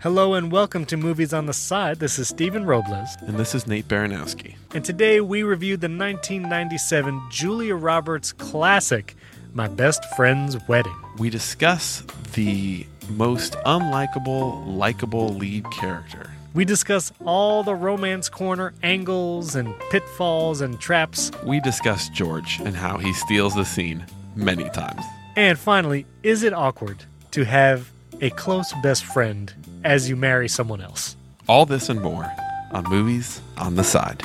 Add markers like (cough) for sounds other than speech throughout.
Hello and welcome to Movies on the Side. This is Stephen Robles. And this is Nate Baranowski. And today we reviewed the 1997 Julia Roberts classic, My Best Friend's Wedding. We discuss the most unlikable, likable lead character. We discuss all the romance corner angles and pitfalls and traps. We discuss George and how he steals the scene many times. And finally, is it awkward to have a close best friend as you marry someone else? All this and more on Movies on the Side.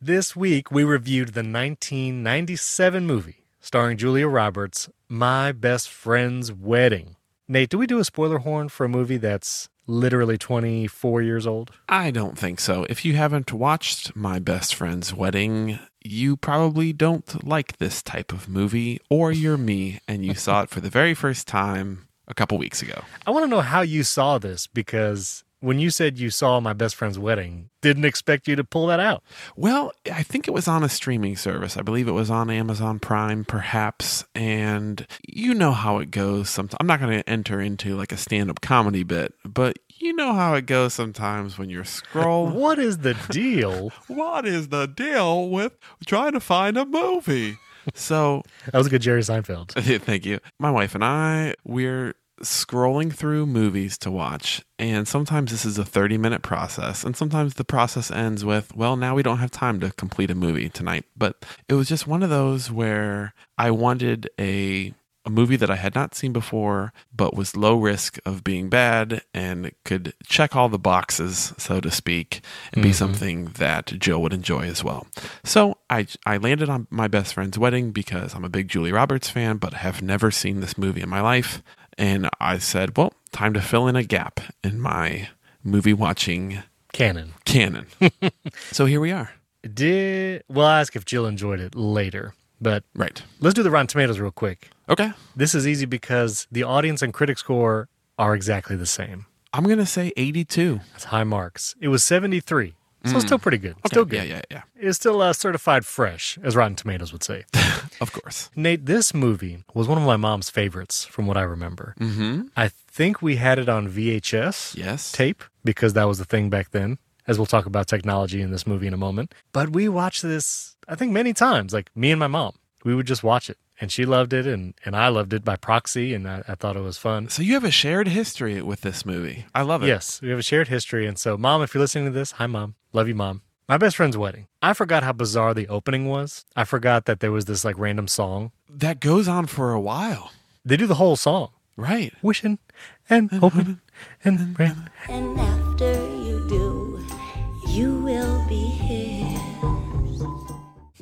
This week we reviewed the 1997 movie starring Julia Roberts, My Best Friend's Wedding. Nate, do we do a spoiler horn for a movie that's literally 24 years old? I don't think so. If you haven't watched My Best Friend's Wedding, you probably don't like this type of movie, or you're me and you saw it for the very first time a couple weeks ago. I want to know how you saw this because when you said you saw my best friend's wedding, didn't expect you to pull that out. Well, I think it was on a streaming service. I believe it was on Amazon Prime, perhaps. And you know how it goes. Sometimes I'm not going to enter into like a stand-up comedy bit, but you know how it goes sometimes when you're scrolling. (laughs) what is the deal? (laughs) what is the deal with trying to find a movie? So that was a good Jerry Seinfeld. (laughs) Thank you. My wife and I, we're scrolling through movies to watch. And sometimes this is a 30 minute process. And sometimes the process ends with, well, now we don't have time to complete a movie tonight. But it was just one of those where I wanted a a movie that I had not seen before, but was low risk of being bad and could check all the boxes, so to speak, and be mm-hmm. something that Joe would enjoy as well. So I, I landed on my best friend's wedding because I'm a big Julie Roberts fan, but have never seen this movie in my life. And I said, well, time to fill in a gap in my movie watching canon. Canon. (laughs) so here we are. Did we'll ask if Jill enjoyed it later, but right. Let's do the Rotten Tomatoes real quick. Okay. This is easy because the audience and critic score are exactly the same. I'm gonna say 82. That's high marks. It was 73. So mm. still pretty good. Okay. Still good. Yeah, yeah, yeah. It's still uh, certified fresh, as Rotten Tomatoes would say. (laughs) of course. Nate, this movie was one of my mom's favorites from what I remember. Mm-hmm. I think we had it on VHS yes. tape because that was the thing back then, as we'll talk about technology in this movie in a moment. But we watched this, I think, many times, like me and my mom. We would just watch it and she loved it and, and I loved it by proxy and I, I, thought it was fun. So you have a shared history with this movie. I love it. Yes, we have a shared history. And so mom, if you're listening to this, hi mom. Love you, mom. My best friend's wedding. I forgot how bizarre the opening was. I forgot that there was this like random song. That goes on for a while. They do the whole song. Right. Wishing and hoping (laughs) and praying. And after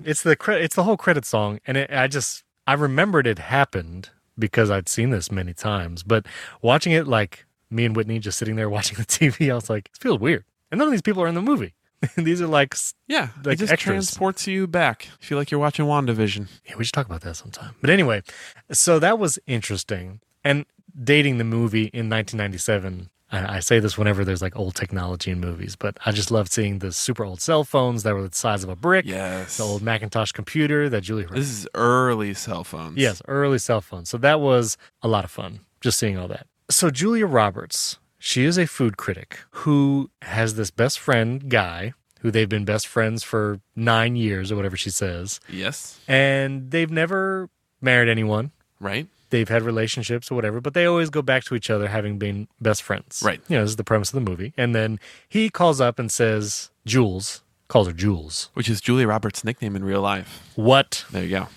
It's the cre- it's the whole credit song and it, I just I remembered it happened because I'd seen this many times, but watching it like me and Whitney just sitting there (laughs) watching the TV, I was like, it feels weird. And none of these people are in the movie. (laughs) these are like yeah, like it just extras. transports you back. You feel like you're watching WandaVision. Yeah, we should talk about that sometime. But anyway, so that was interesting. And dating the movie in 1997 I, say this whenever there's like old technology in movies, but I just loved seeing the super old cell phones that were the size of a brick. Yes. The old Macintosh computer that Julie. This is early cell phones. Yes, early cell phones. So that was a lot of fun just seeing all that. So Julia Roberts, she is a food critic who has this best friend guy who they've been best friends for nine years or whatever she says. Yes. And they've never married anyone. Right they've had relationships or whatever, but they always go back to each other having been best friends. Right. You know, this is the premise of the movie. And then he calls up and says, Jules, calls her Jules. Which is Julia Roberts' nickname in real life. What? There you go.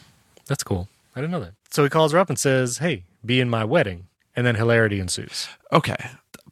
That's cool. I didn't know that. So he calls her up and says, Hey, be in my wedding. And then hilarity ensues. Okay.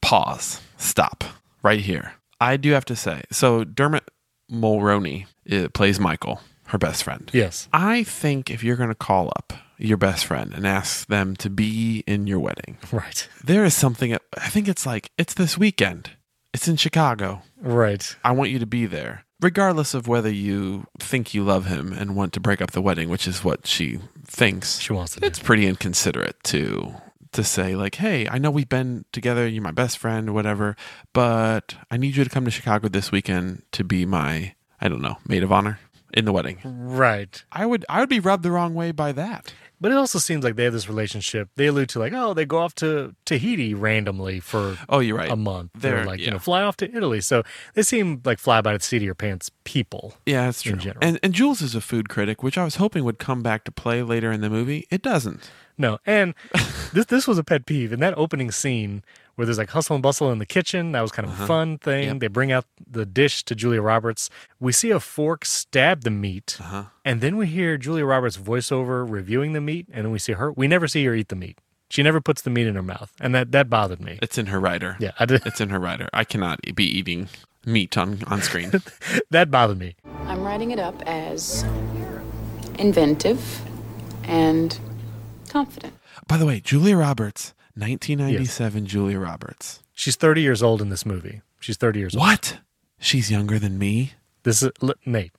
Pause. Stop. Right here. I do have to say so Dermot Mulroney plays Michael, her best friend. Yes. I think if you're going to call up your best friend and ask them to be in your wedding. Right. There is something, I think it's like, it's this weekend. It's in Chicago. Right. I want you to be there. Regardless of whether you think you love him and want to break up the wedding, which is what she thinks. She wants to It's pretty inconsiderate to to say like, "Hey, I know we've been together, you're my best friend or whatever, but I need you to come to Chicago this weekend to be my, I don't know, maid of honor." In the wedding. Right. I would I would be rubbed the wrong way by that. But it also seems like they have this relationship. They allude to like, oh, they go off to Tahiti randomly for Oh, you're right. a month. They're They're- like, you know, fly off to Italy. So they seem like fly by the seat of your pants people. Yeah, that's true. And and Jules is a food critic, which I was hoping would come back to play later in the movie. It doesn't. No, and (laughs) this this was a pet peeve in that opening scene where there's like hustle and bustle in the kitchen. That was kind of a fun thing. Uh-huh. Yep. They bring out the dish to Julia Roberts. We see a fork stab the meat, Uh-huh. and then we hear Julia Roberts voiceover reviewing the meat, and then we see her. We never see her eat the meat. She never puts the meat in her mouth, and that that bothered me. It's in her writer. Yeah, I did. It's in her writer. I cannot be eating meat on, on screen. (laughs) that bothered me. I'm writing it up as inventive and confident. By the way, Julia Roberts, 1997 Julia Roberts. She's 30 years old in this movie. She's 30 years old. What? She's younger than me? This is Nate.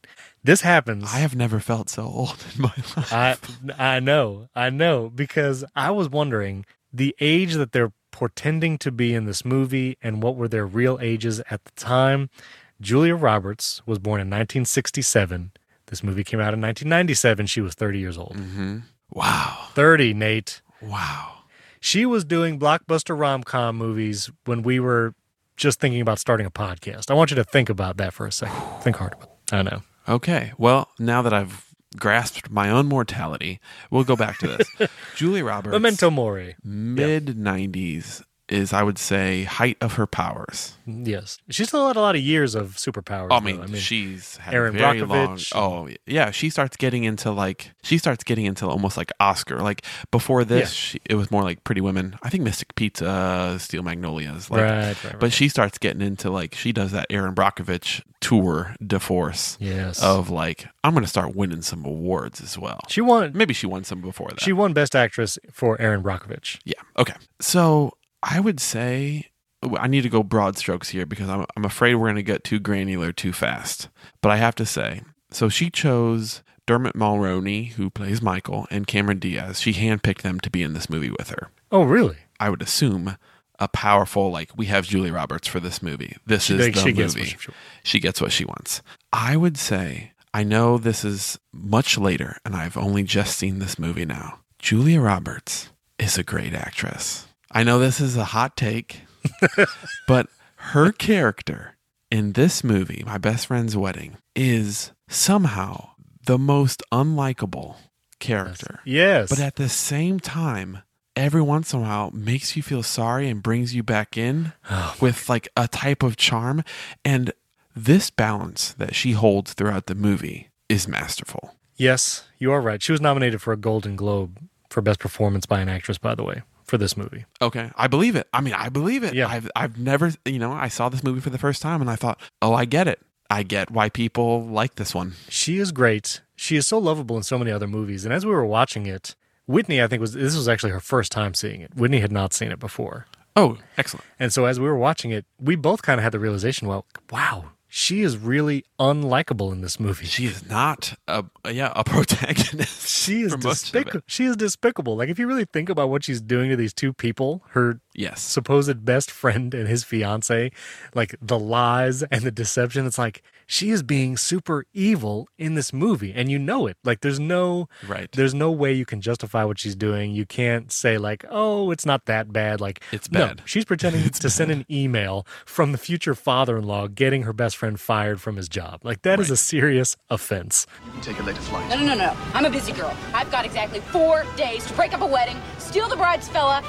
This happens. I have never felt so old in my (laughs) life. I I know, I know, because I was wondering the age that they're portending to be in this movie and what were their real ages at the time. Julia Roberts was born in 1967. This movie came out in 1997. She was 30 years old. Mm-hmm. wow. 30, Nate. Wow. She was doing blockbuster rom com movies when we were just thinking about starting a podcast. I want you to think about that for a second. Think hard about it. I know. Okay. Well, now that I've grasped my own mortality, we'll go back to this. (laughs) Julie Roberts, Memento Mori. mid 90s, is, I would say, height of her powers. Yes. she's still had a lot of years of superpowers. I though. mean, she's had Erin very long. Brockovich. Oh, yeah. She starts getting into like she starts getting into almost like Oscar. Like before this, Yeah. she, it was more like Pretty Women. I think Mystic Pizza, Steel Magnolias. Like, right, right, right. But she starts getting into like she does that Erin Brockovich tour de force yes. of like I'm going to start winning some awards as well. she won Maybe she won some before that. she won best actress for Erin Brockovich. Yeah. Okay. So I would say I need to go broad strokes here because I'm, I'm afraid we're going to get too granular too fast. But I have to say, so she chose Dermot Mulroney, who plays Michael, and Cameron Diaz. She handpicked them to be in this movie with her. Oh, really? I would assume a powerful, like, we have Julie Roberts for this movie. This She- is like, the she gets movie. what she- she gets what she wants. I would say, I know this is much later, and I've only just seen this movie now. Julia Roberts is a great actress. I know this is a hot take, (laughs) but her character in this movie, My Best Friend's Wedding, is somehow the most unlikable character. Yes. But at the same time, every once in a while makes you feel sorry and brings you back in Oh with like a type of charm. And this balance that she holds throughout the movie is masterful. yes, you are right. She was nominated for a Golden Globe for best performance by an actress, by the way, for this movie. Okay, I believe it. I mean, I believe it. Yeah. I've I've never, you know, I saw this movie for the first time and I thought, "Oh, I get it. I get why people like this one." She is great. She is so lovable in so many other movies. And as we were watching it, Whitney, I think was this was actually her first time seeing it. Whitney had not seen it before. Oh, excellent. And so as we were watching it, we both kind of had the realization, well, wow, she is really unlikable in this movie. She is not a yeah, a (laughs) protagonist. She is for most of it. despicable. She is despicable. Like if you really think about what she's doing to these two people, her Yes. supposed best friend and his fiance, like the lies and the deception, it's like she is being super evil in this movie and you know it. Like there's no Right. there's no way you can justify what she's doing. You can't say like, "Oh, it's not that bad." Like It's no, bad. she's pretending (laughs) it's to send an email from the future father-in-law getting her best friend fired from his job. Like that is a serious offense. You can take a later flight. No, no, no, no. I'm a busy girl. I've got exactly four days to break up a wedding, steal the bride's fella,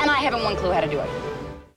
and I haven't one clue how to do it.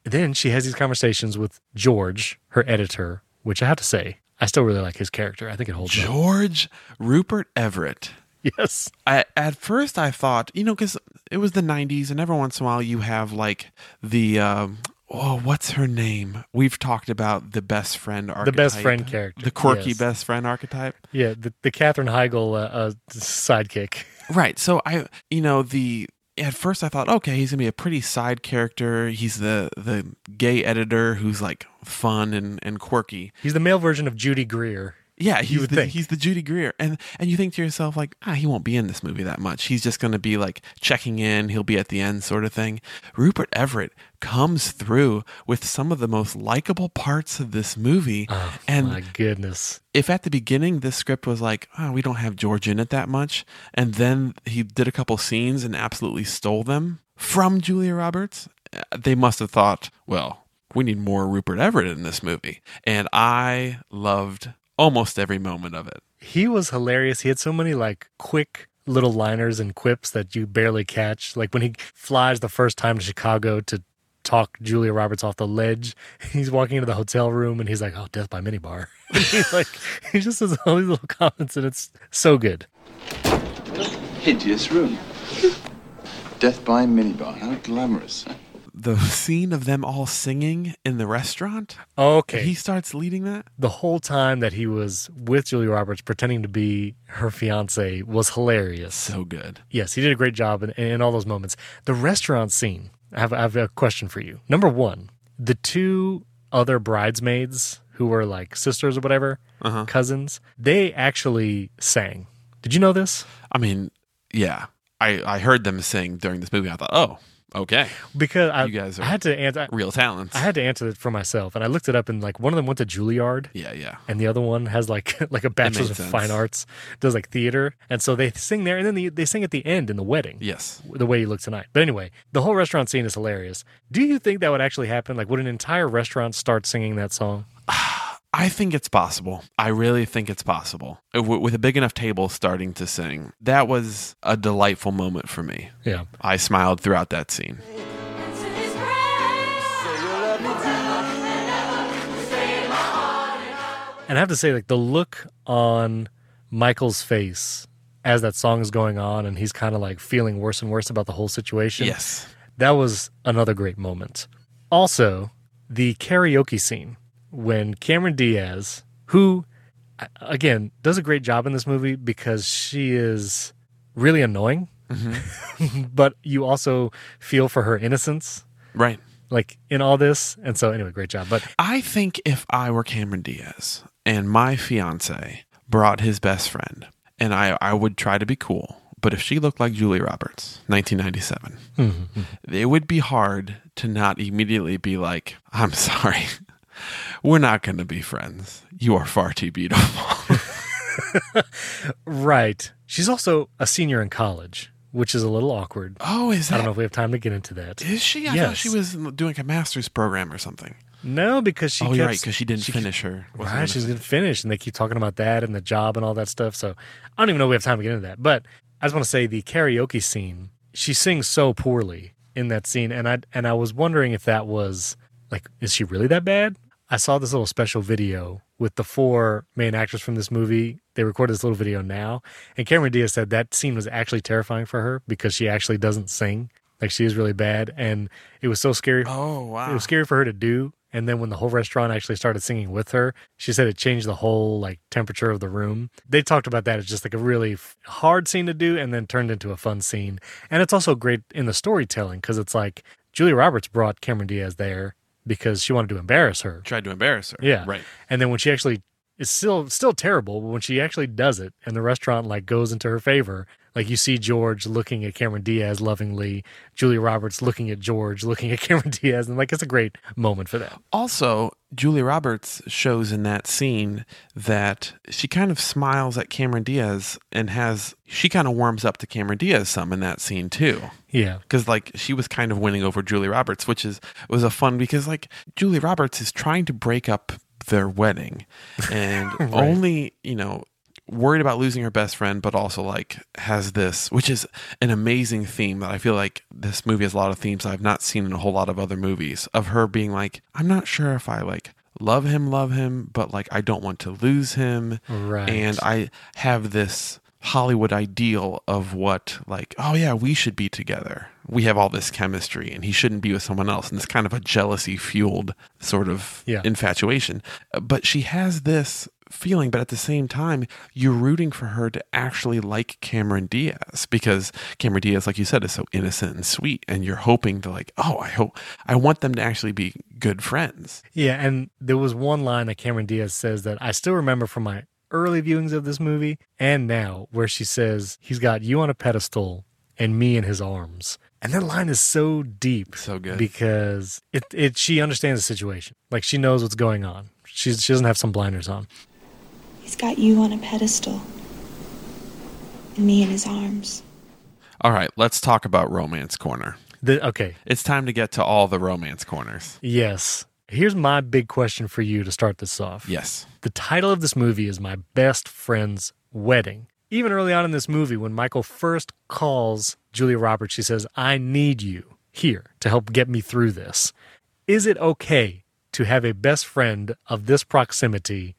then she has these conversations with George, her editor, which I have to say, I still really like his character. I think it holds up. George Rupert Everett. Yes. I, at first, I thought, you know, because it was the 90s, and every once in a while you have like the, um, oh, what's her name? We've talked about the best friend archetype. The best friend character, The quirky yes. best friend archetype. Yeah, the, the Katherine Heigl uh, uh, sidekick. Right. So I, you know, the, at first I thought, okay, he's gonna be a pretty side character. He's the the gay editor who's like fun and and quirky. He's the male version of Judy Greer Yeah, he's would the, think. he's the Judy Greer, and and you think to yourself like, ah, he won't be in this movie that much. He's just going to be like checking in. He'll be at the end, sort of thing. Rupert Everett comes through with some of the most likable parts of this movie, Oh, and my goodness. if at the beginning this script was like, oh, we don't have George in it that much, and then he did a couple scenes and absolutely stole them from Julia Roberts, uh, they must have thought, well, we need more Rupert Everett in this movie. And I loved almost every moment of it. He was hilarious. He had so many like quick little liners and quips that you barely catch. Like when he flies the first time to Chicago to talk Julia Roberts off the ledge, (laughs) he's walking into the hotel room and he's like, "Oh, death by minibar." (laughs) And he's like, he just says all these little comments and it's so good. Hideous room. Death by minibar. How glamorous. The scene of them all singing in the restaurant, Okay. he starts leading that. the whole time that he was with Julia Roberts pretending to be her fiance was hilarious. So good. Yes, he did a great job in, in all those moments. The restaurant scene, I have, I have a question for you. Number one, the two other bridesmaids who were like sisters or whatever, uh-huh. cousins, they actually sang. Did you know this? I mean, yeah. I, I heard them sing during this movie. I thought, oh, okay. Because I, You guys I had to answer. Real talents. I had to answer it for myself, and I looked it up, and like one of them went to Juilliard, yeah, yeah. and the other one has like (laughs) like a bachelor's of sense. fine arts, does like theater, and so they sing there, and then they, they sing at the end in the wedding. Yes. the way you look tonight. But anyway, the whole restaurant scene is hilarious. Do you think that would actually happen? Like, would an entire restaurant start singing that song? (sighs) (sighs) (sighs) I think it's possible. I really think it's possible. Uh, With a big enough table starting to sing. That was a delightful moment for me. Yeah. I smiled throughout that scene. And I have to say, like, the look on Michael's face as that song is going on and he's kind of like feeling worse and worse about the whole situation. Yes. That was another great moment. Also, the karaoke scene when Cameron Diaz, who, again, does a great job in this movie because she is really annoying, mm-hmm. (laughs) but you also feel for her innocence, Right. like in all this. And so, anyway, great job. But I think if I were Cameron Diaz and my fiance brought his best friend, and I, I would try to be cool, but if she looked like Julie Roberts, 1997, mm-hmm. it would be hard to not immediately be like, I'm sorry. (laughs) We're not going to be friends. You are far too beautiful. (laughs) right. She's also a senior in college, which is a little awkward. oh, is that? I don't know if we have time to get into that. Is she? I thought she was doing a master's program or something. No, because she oh, kept, you're right, because she didn't finish her. Right, she's gonna finish, and they keep talking about that and the job and all that stuff. So I don't even know if we have time to get into that. But I just want to say the karaoke scene. She sings so poorly in that scene, and I and I was wondering if that was like, is she really that bad? I saw this little special video with the four main actors from this movie. They recorded this little video now, and Cameron Diaz said that scene was actually terrifying for her because she actually doesn't sing. Like she is really bad, and it was so scary. Oh, wow. it was scary for her to do. And then when the whole restaurant actually started singing with her she said it changed the whole like temperature of the room. They talked about that as just like a really hard scene to do and then turned into a fun scene. And it's also great in the storytelling because it's like julia roberts brought cameron diaz there because she wanted to embarrass her Tried to embarrass her. yeah Right. and then when she actually it's still still terrible but when she actually does it and the restaurant like goes into her favor like you see george looking at cameron diaz lovingly julia roberts looking at george looking at (laughs) cameron diaz and like it's a great moment for that Also, Julia Roberts shows in that scene that she kind of smiles at Cameron Diaz and has she kind of warms up to Cameron Diaz some in that scene too. yeah Because like she was kind of winning over Julia Roberts, which is was a fun because like Julia Roberts is trying to break up their wedding and (laughs) only you know worried about losing her best friend, but also like has this, which is an amazing theme that I feel like this movie has a lot of themes I've not seen in a whole lot of other movies of her being like, I'm not sure if I like love him, love him, but like I don't want to lose him. Right. And I have this Hollywood ideal of what like, oh yeah, we should be together. We have all this chemistry and he shouldn't be with someone else. And it's kind of a jealousy fueled sort of Yeah. infatuation. But she has this feeling, but at the same time, you're rooting for her to actually like Cameron Diaz because Cameron Diaz, like you said, is so innocent and sweet. And you're hoping to like, oh, I hope I want them to actually be good friends. Yeah, and there was one line that Cameron Diaz says that I still remember from my early viewings of this movie and now, where she says, He's got you on a pedestal and me in his arms. And that line is so deep. So good. Because it, it she understands the situation. Like she knows what's going on. She's, she doesn't have some blinders on. He's got you on a pedestal and me in his arms. All right, let's talk about Romance Corner. The, okay. It's time to get to all the romance corners. Yes. Here's my big question for you to start this off. Yes. The title of this movie is My Best Friend's Wedding. Even early on in this movie, when Michael first calls Julia Roberts, she says, I need you here to help get me through this. Is it okay to have a best friend of this proximity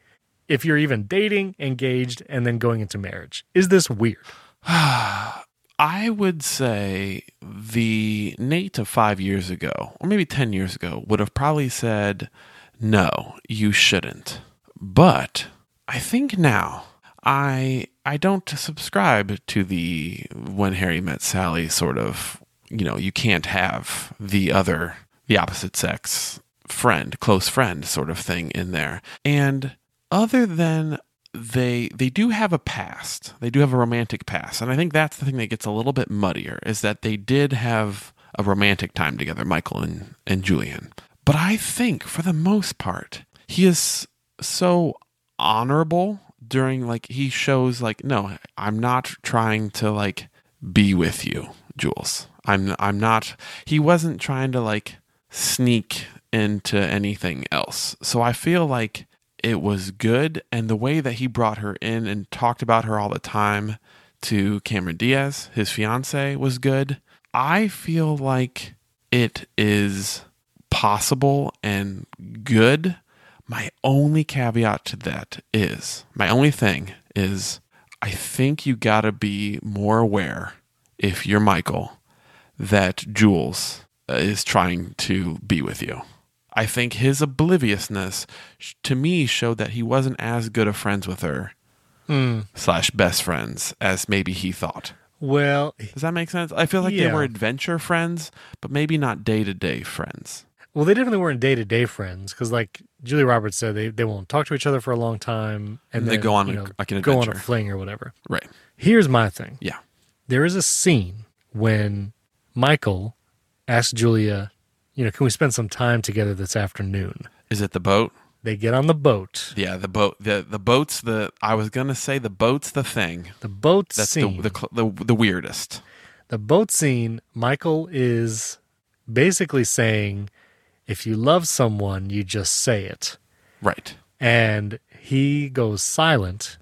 if you're even dating, engaged, and then going into marriage? Is this weird? (sighs) I would say the Nate of five years ago, or maybe 10 years ago, would have probably said, no, you shouldn't. But I think now I I don't subscribe to the when Harry met Sally sort of, you know, you can't have the other the opposite sex friend, close friend sort of thing in there. And other than they they do have a past. They do have a romantic past. And I think that's the thing that gets a little bit muddier is that they did have a romantic time together, Michael and, and Julian. But I think for the most part, he is so honorable during like he shows like no, I'm not trying to like be with you, Jules. I'm I'm not he wasn't trying to like sneak into anything else. So I feel like it was good and the way that he brought her in and talked about her all the time to Cameron Diaz, his fiance, was good. I feel like it is possible and good. My only caveat to that is my only thing is I think you got to be more aware if you're Michael that Jules uh, is trying to be with you. I think his obliviousness to me showed that he wasn't as good of friends with her hmm. slash best friends as maybe he thought. Well, Does that make sense? I feel like they were adventure friends, but maybe not day to day friends. well, they definitely weren't day to day friends because, like Julie Roberts said, they, they won't talk to each other for a long time, and They then, go on you a- know, like an go on a adventure. fling or whatever. Right. Here's my thing. Yeah. there is a scene when Michael asks Julia, you know, can we spend some time together this afternoon? Is it the boat? They get on the boat. Yeah, the boat. The the boat's the. I was gonna say the boat's the thing. The boat That's scene. the, the the the weirdest. the boat scene, Michael is basically saying, if you love someone, you just say it. Right. And he goes silent.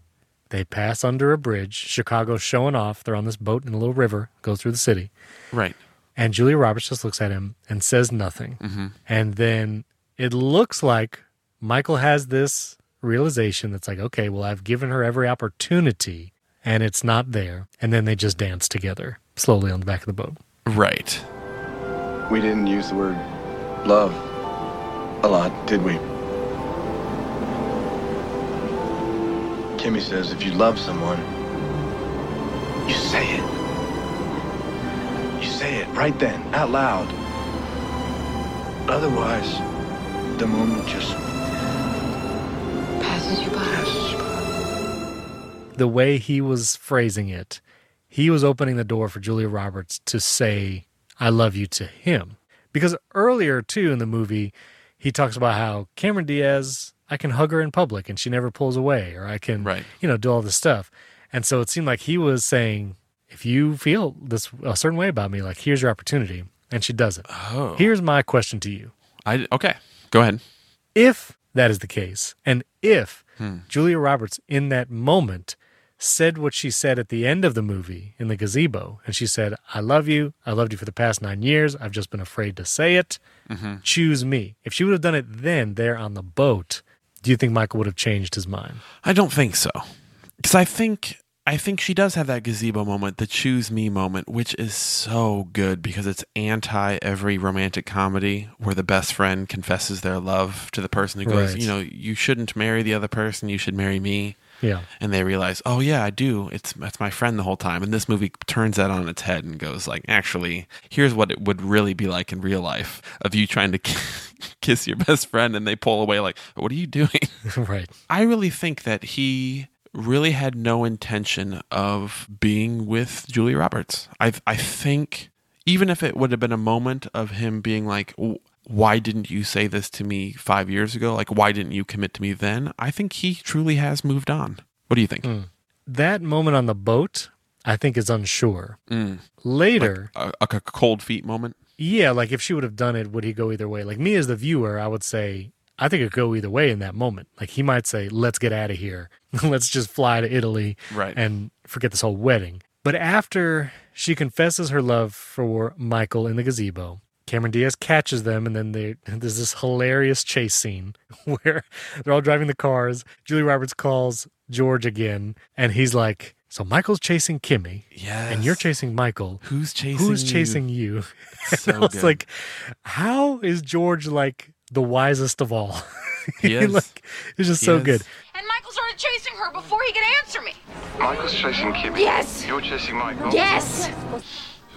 They pass under a bridge. Chicago's showing off. They're on this boat in a little river, Go through the city. Right. And Julia Roberts just looks at him and says nothing. Mm-hmm. And then it looks like Michael has this realization that's like, okay, well, I've given her every opportunity and it's not there. And then they just dance together slowly on the back of the boat. Right. We didn't use the word love a lot, did we? Kimmy says if you love someone, you say it. You say it right then, out loud. Otherwise, the moment just Passes you by. passes you by. The way he was phrasing it, he was opening the door for Julia Roberts to say, I love you to him. Because earlier, too, in the movie, he talks about how Cameron Diaz, I can hug her in public and she never pulls away, or I can, Right. you know, do all this stuff. And so it seemed like he was saying, if you feel this a certain way about me, like, here's your opportunity. And she does it. Oh. Here's my question to you. I okay. Go ahead. If that is the case, and if hmm. Julia Roberts in that moment said what she said at the end of the movie in the gazebo, and she said, I love you. I loved you for the past nine years. I've just been afraid to say it. Mm-hmm. Choose me. If she would have done it then, there on the boat, do you think Michael would have changed his mind? I don't think so. Because I think I think she does have that gazebo moment, the choose me moment, which is so good because it's anti every romantic comedy where the best friend confesses their love to the person who goes, Right. you know, you shouldn't marry the other person, you should marry me. Yeah. And they realize, oh yeah, I do. It's that's my friend the whole time. And this movie turns that on its head and goes like, actually, here's what it would really be like in real life of you trying to (laughs) kiss your best friend and they pull away like, what are you doing? (laughs) right. I really think that he really had no intention of being with Julia Roberts. I I think even if it would have been a moment of him being like why didn't you say this to me 5 years ago? Like why didn't you commit to me then? I think he truly has moved on. What do you think? That moment on the boat, I think, is unsure. Mm. Later, a cold feet moment? yeah, like if she would have done it, would he go either way? Like me as the viewer, I would say, I think it could go either way in that moment. Like he might say, let's get out of here. (laughs) let's just fly to Italy Right. and forget this whole wedding. But after she confesses her love for Michael in the gazebo, Cameron Diaz catches them, and then they, (laughs) there's this hilarious chase scene (laughs) where they're all driving the cars. Julie Roberts calls George again, and he's like, "So Michael's chasing Kimmy, Yes. and you're chasing Michael. Who's chasing Who's chasing you?" So I was good. like, "How is George like the wisest of all?" (laughs) He is. like, it's just He so is. good. And Michael started chasing her before he could answer me. Michael's chasing Kimmy. Yes. You're chasing Michael. Yes.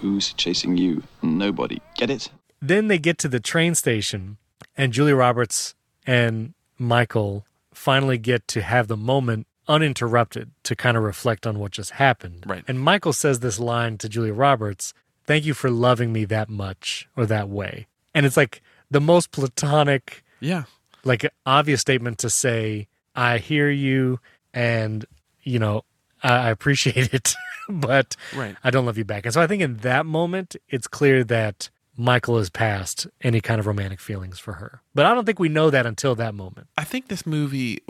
Who's chasing you? Nobody. Get it? then they get to the train station and Julia Roberts and Michael finally get to have the moment uninterrupted to kind of reflect on what just happened. Right. And Michael says this line to Julia Roberts, "Thank you for loving me that much or that way." And it's like the most platonic Yeah. like obvious statement to say, "I hear you and you know, I I appreciate it, (laughs) but Right. I don't love you back." And so I think in that moment, it's clear that Michael has passed any kind of romantic feelings for her. But I don't think we know that until that moment. I think this movie,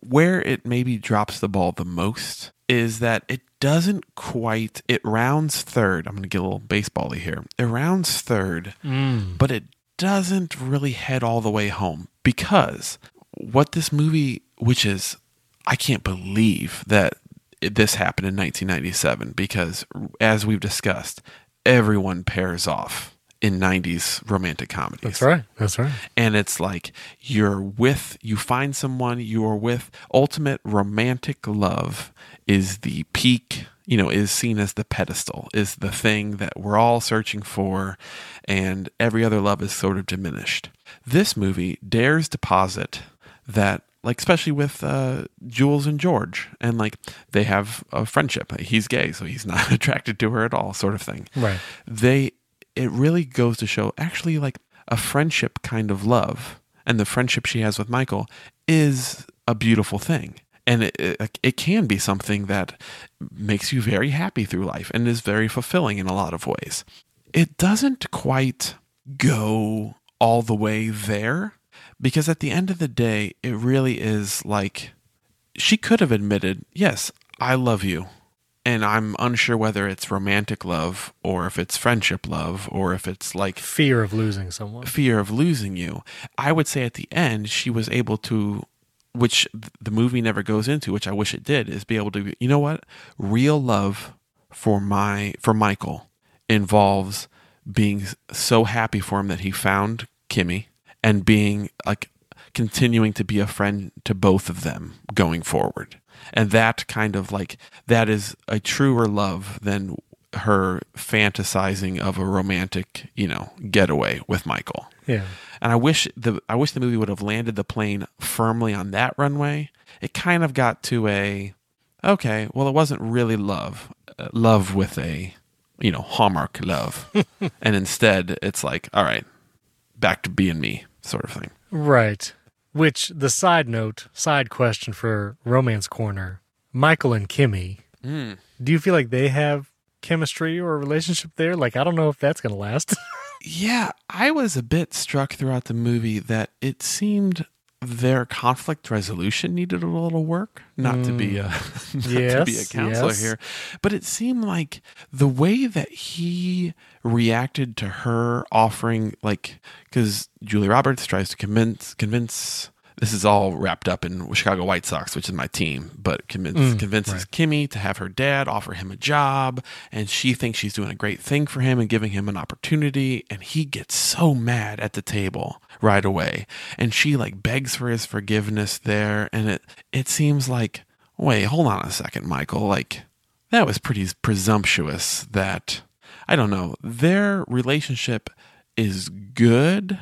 where it maybe drops the ball the most, is that it doesn't quite. It rounds third. I'm going to get a little basebally here. It rounds third, mm. but it doesn't really head all the way home because what this movie, which is, I can't believe that it- this happened in 1997 because, as we've discussed, everyone pairs off in 90s romantic comedies That's right. That's right. and it's like you're with you find someone you're with ultimate romantic love is the peak you know is seen as the pedestal is the thing that we're all searching for and every other love is sort of diminished. This movie dares to posit that like especially with uh, Jules and George and like they have a friendship. He's gay so he's (laughs) not attracted to her at all sort of thing. Right. they it really goes to show actually like a friendship kind of love and the friendship she has with michael is a beautiful thing. And it, it, it can be something that makes you very happy through life and is very fulfilling in a lot of ways it doesn't quite go all the way there because at the end of the day it really is like she could have admitted yes i love you and I'm unsure whether it's romantic love or if it's friendship love or if it's like Fear of losing someone. fear of losing you. I would say at the end she was able to which the movie never goes into, which I wish it did, is be able to you know what? Real love for my for Michael involves being so happy for him that he found Kimmy and being like continuing to be a friend to both of them going forward. And that kind of like that is a truer love than her fantasizing of a romantic, you know, getaway with Michael. Yeah. And I wish the I wish the movie would have landed the plane firmly on that runway. It kind of got to a okay, well it wasn't really love. Uh, love with a you know, hallmark love. (laughs) and instead it's like, all right, back to being me sort of thing. Right. Which the side note, side question for Romance Corner, Michael and Kimmy, Hmm. do you feel like they have chemistry or a relationship there? Like I don't know if that's gonna last. (laughs) Yeah, I was a bit struck throughout the movie that it seemed their conflict resolution needed a little work. Not to be mm. a (laughs) not to be a counselor yes. here, but it seemed like the way that he reacted to her offering, like, because Julie Roberts tries to convince convince. This is all wrapped up in Chicago White Sox, which is my team, but convince, Mm, convinces Kimmy to have her dad offer him a job, and she thinks she's doing a great thing for him and giving him an opportunity, and he gets so mad at the table right away, and she like begs for his forgiveness there, and it it seems like, wait, hold on a second, Michael, like that was pretty presumptuous. That I don't know, their relationship is good,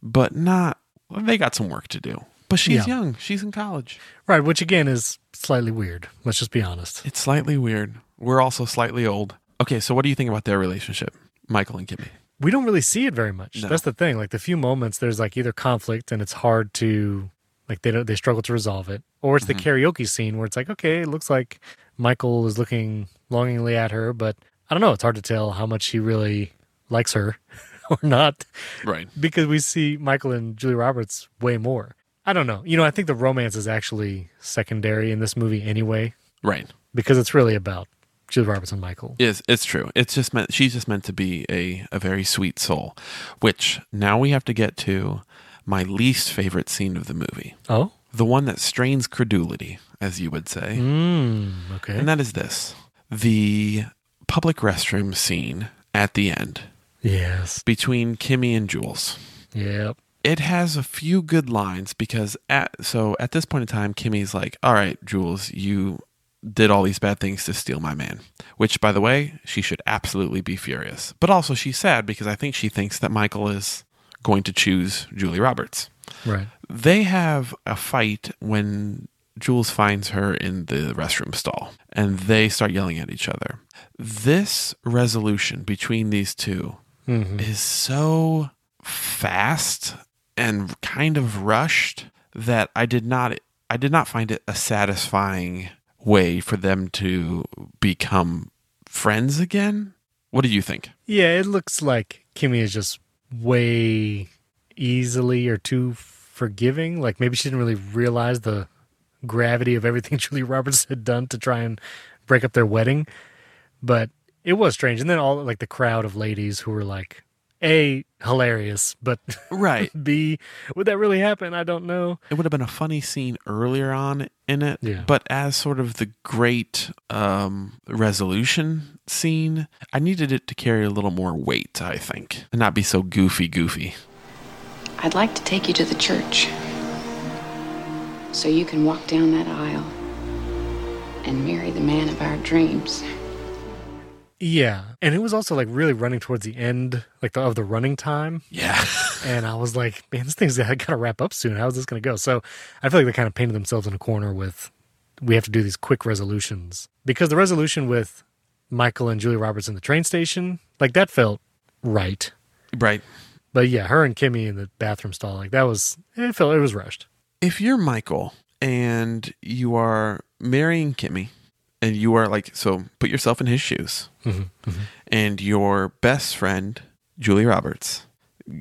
but not. They got some work to do. But she's Yeah. young. She's in college. right, which again is slightly weird. Let's just be honest. It's slightly weird. We're also slightly old. Okay, so what do you think about their relationship, Michael and Kimmy? We don't really see it very much. No. That's the thing. Like the few moments, there's like either conflict and it's hard to like they don't they struggle to resolve it, or it's the mm-hmm. karaoke scene where it's like okay, it looks like Michael is looking longingly at her, but I don't know. It's hard to tell how much he really likes her (laughs) or not Right. because we see Michael and Julie Roberts way more. I don't know. You know, I think the romance is actually secondary in this movie anyway Right. because it's really about Julie Roberts and Michael. Is it's true. It's just meant she's just meant to be a, a very sweet soul. Which now we have to get to my least favorite scene of the movie. Oh, The one that strains credulity, as you would say. mm, okay. And that is this. The public restroom scene at the end yes. between Kimmy and Jules. Yep. It has a few good lines because at so at this point in time kimmy's like all right jules you did all these bad things to steal my man which by the way she should absolutely be furious but also she's sad because i think she thinks that michael is going to choose julie roberts Right. they have a fight when Jules finds her in the restroom stall and they start yelling at each other. This resolution between these 2 mm-hmm. is so fast and kind of rushed that I did not I did not find it a satisfying way for them to become friends again. What do you think? Yeah, it looks like Kimmy is just way easily or too forgiving. Like maybe she didn't really realize the gravity of everything (laughs) Julie Roberts had done to try and break up their wedding. But it was strange. And then all like the crowd of ladies who were like, A, hilarious, but Right. (laughs) B, would that really happen? I don't know. it would have been a funny scene earlier on in it Yeah. but as sort of the great um resolution scene i needed it to carry a little more weight i think and not be so goofy goofy I'd like to take you to the church so you can walk down that aisle and marry the man of our dreams. Yeah. And it was also like really running towards the end, like the, of the running time. yeah (laughs) And I was like, man, this thing's got to wrap up soon. How's this going to go? So I feel like they kind of painted themselves in a corner with we have to do these quick resolutions because the resolution with Michael and Julie Roberts in the train station, like that felt right. right But yeah, her and Kimmy in the bathroom stall, like that was, it felt, it was rushed. if you're michael and you are marrying kimmy and you are like so put yourself in his shoes. Mm-hmm. Mm-hmm. And your best friend julie roberts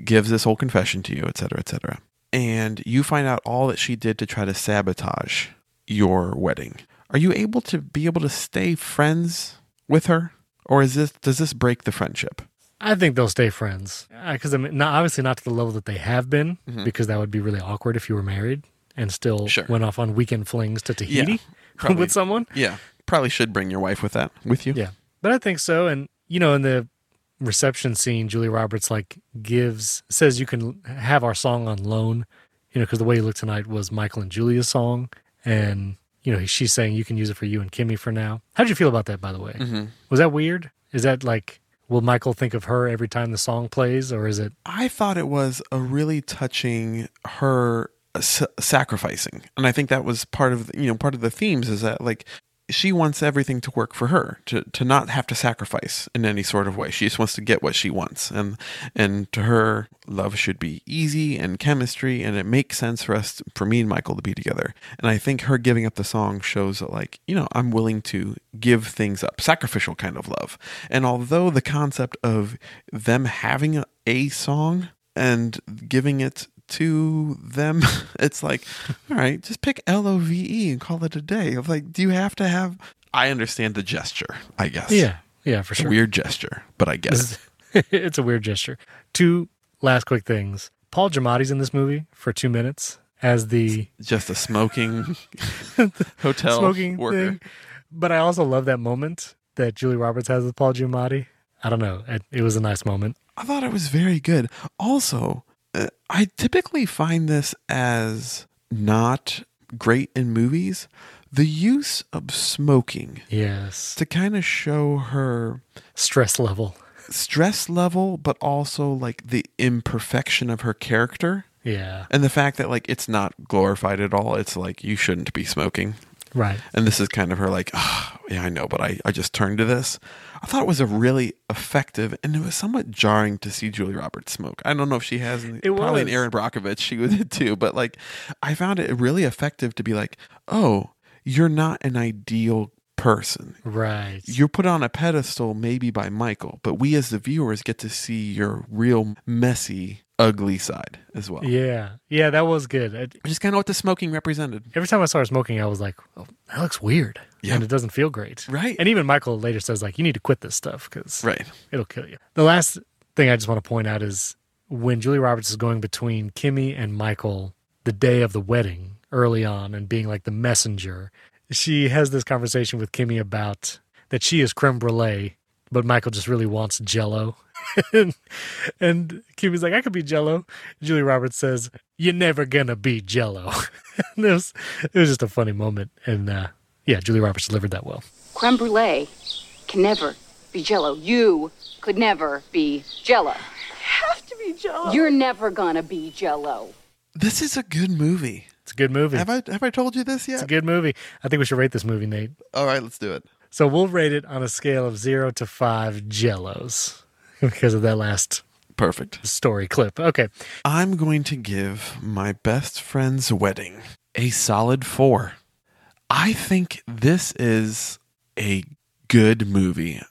gives this whole confession to you et cetera et cetera. And you find out all that she did to try to sabotage your wedding. Are you able to be able to stay friends with her? Or is this does this break the friendship? I think they'll stay friends. Uh, because I mean, not obviously not to the level that they have been, mm-hmm. because that would be really awkward if you were married and still Mm-hmm. Sure. went off on weekend flings to Tahiti (laughs) probably. with someone. yeah probably should bring your wife with that with you Yeah, but I think so. And you know, in the reception scene, Julie Roberts like gives says you can have our song on loan. You know, because the way you look tonight was Michael and Julia's song, and you know she's saying you can use it for you and Kimmy for now. How did you feel about that, by the way? Mm-hmm. Was that weird? Is that like will Michael think of her every time the song plays, or is it? I thought it was a really touching her s- sacrificing, and I think that was part of you know part of the themes is that like she wants everything to work for her to to not have to sacrifice in any sort of way. She just wants to get what she wants, and and to her, love should be easy and chemistry, and it makes sense for us for me and Michael to be together. And I think her giving up the song shows that like you know I'm willing to give things up, sacrificial kind of love. And although the concept of them having a, a song and giving it to them (laughs) it's like all right just pick l-o-v-e and call it a day of like do you have to have i understand the gesture i guess Yeah, yeah, for sure. weird gesture but i guess (laughs) it's a weird gesture. Two last quick things. Paul Giamatti's in this movie for two minutes as the just a smoking (laughs) hotel smoking worker thing. But I also love that moment that Julie Roberts has with Paul Giamatti. I don't know. It, it was a nice moment. I thought it was very good. Also, uh, I typically find this as not great in movies. The use of smoking Yes. to kind of show her Stress level. stress level, but also like the imperfection of her character Yeah. and the fact that like it's not glorified at all. It's like you shouldn't be smoking. Right. And this is kind of her like, oh, yeah, I know, but I, I just turned to this. I thought it was a really effective, and it was somewhat jarring to see Julie Roberts smoke. I don't know if she has, It probably was. Erin Brockovich, she did too, but like, I found it really effective to be like, oh, you're not an ideal person. Right. You're put on a pedestal maybe by Michael, but we as the viewers get to see your real messy, ugly side as well. yeah. Yeah, that was good. I- Which is kind of what the smoking represented. every time I saw her smoking, I was like, oh, that looks weird. Yeah. And it doesn't feel great. Right. And even Michael later says, like, you need to quit this stuff because Right. it'll kill you. The last thing I just want to point out is when Julia Roberts is going between Kimmy and Michael the day of the wedding early on and being like the messenger, she has this conversation with Kimmy about that she is creme brulee, but Michael just really wants jello. (laughs) and, and Kimmy's like, I could be jello. Julia Roberts says, You're never gonna be jello. (laughs) and it was it was just a funny moment. And uh, yeah, Julia Roberts delivered that well. Creme brulee can never be jello. You could never be jello. Have to be jello. You're never gonna be jello. This is a good movie. It's a good movie. Have I have I told you this yet? It's a good movie. I think we should rate this movie, Nate. All right, let's do it. So we'll rate it on a scale of zero to five jellos (laughs) because of that last Perfect. story clip. Okay. I'm going to give my best friend's wedding a solid four. I think this is a good movie.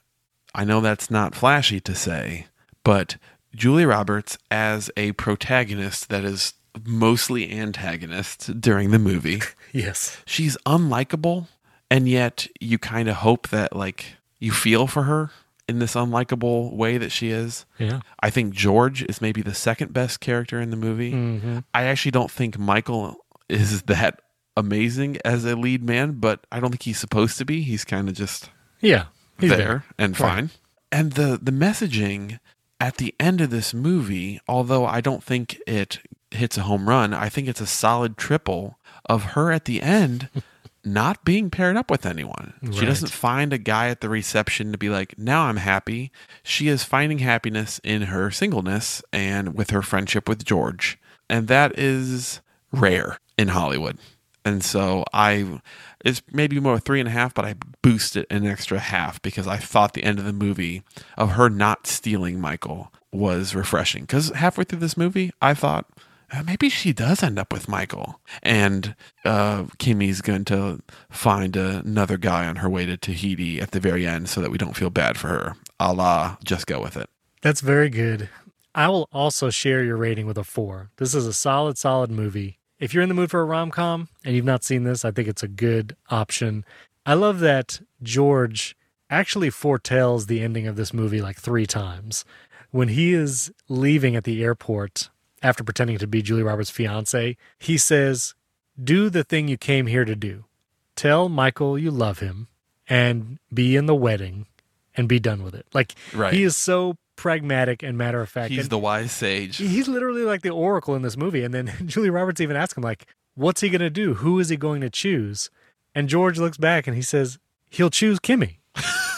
I know that's not flashy to say, but Julia Roberts as a protagonist that is mostly antagonist during the movie. (laughs) Yes. she's unlikable and yet you kind of hope that like you feel for her in this unlikable way that she is Yeah. i think george is maybe the second best character in the movie hmm i actually don't think michael is that amazing as a lead man but i don't think he's supposed to be he's kind of just Yeah. He's there, there. and Right. fine. And the the messaging at the end of this movie, although I don't think it hits a home run, I think it's a solid triple of her at the end (laughs) not being paired up with anyone. She doesn't find a guy at the reception to be like, "Now I'm happy." She is finding happiness in her singleness and with her friendship with George. And that is rare in Hollywood. And so I, it's maybe more three and a half, but I boost it an extra half because I thought the end of the movie of her not stealing Michael was refreshing. Because halfway through this movie, I thought uh, maybe she does end up with Michael, and uh, Kimmy's going to find another guy on her way to Tahiti at the very end, so that we don't feel bad for her. A la, just go with it. That's very good. I will also share your rating with a four. This is a solid, solid movie. If you're in the mood for a rom com and you've not seen this, I think it's a good option. I love that George actually foretells the ending of this movie like three times. When he is leaving at the airport after pretending to be Julia Roberts' fiance, he says, Do the thing you came here to do. Tell Michael you love him and be in the wedding and be done with it. Like, Right. he is so pragmatic and matter of fact. He's and the wise sage. he's literally like the oracle in this movie. And then (laughs) Julia Roberts even asks him, like, what's he going to do? Who is he going to choose? And George looks back and he says, he'll choose Kimmy.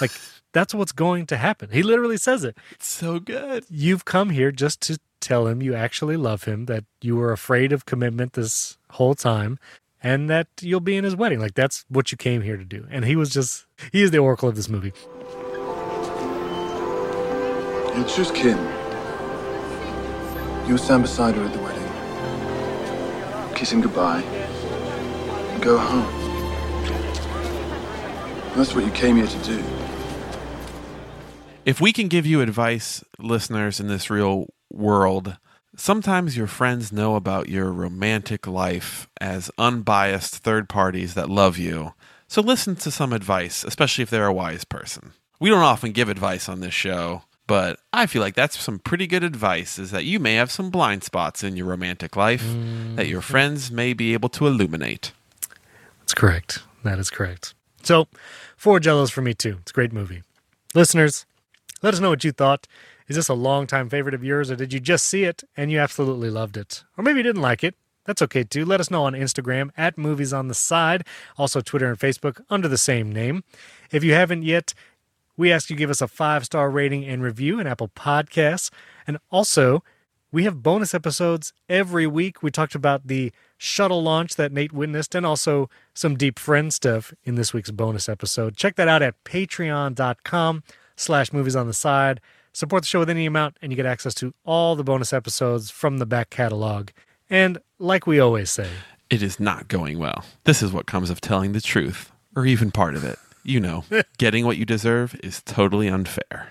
like, that's what's going to happen. He literally says it. so good. You've come here just to tell him you actually love him, that you were afraid of commitment this whole time, and that you'll be in his wedding. Like, that's what you came here to do. And he was just, he is the oracle of this movie. You choose Kim. You'll stand beside her at the wedding. Kiss him goodbye. And go home. That's what you came here to do. If we can give you advice, listeners, in this real world, sometimes your friends know about your romantic life as unbiased third parties that love you. So listen to some advice, especially if they're a wise person. We don't often give advice on this show, but I feel like that's some pretty good advice is that you may have some blind spots in your romantic life that your mm-hmm. friends may be able to illuminate. That's correct. That is correct. So, four jellos for me too. It's a great movie. Listeners, let us know what you thought. Is this a longtime favorite of yours, or did you just see it and you absolutely loved it? Or maybe you didn't like it. That's okay too. Let us know on Instagram at Movies on the Side, also Twitter and Facebook under the same name. If you haven't yet, we ask you give us a five star rating and review in Apple Podcasts. And also, we have bonus episodes every week. We talked about the shuttle launch that Nate witnessed and also some deep friend stuff in this week's bonus episode. Check that out at patreon.com slash movies on the side. Support the show with any amount and you get access to all the bonus episodes from the back catalog. And like we always say, It is not going well. This is what comes of telling the truth, or even part of it. You know, (laughs) getting what you deserve is totally unfair.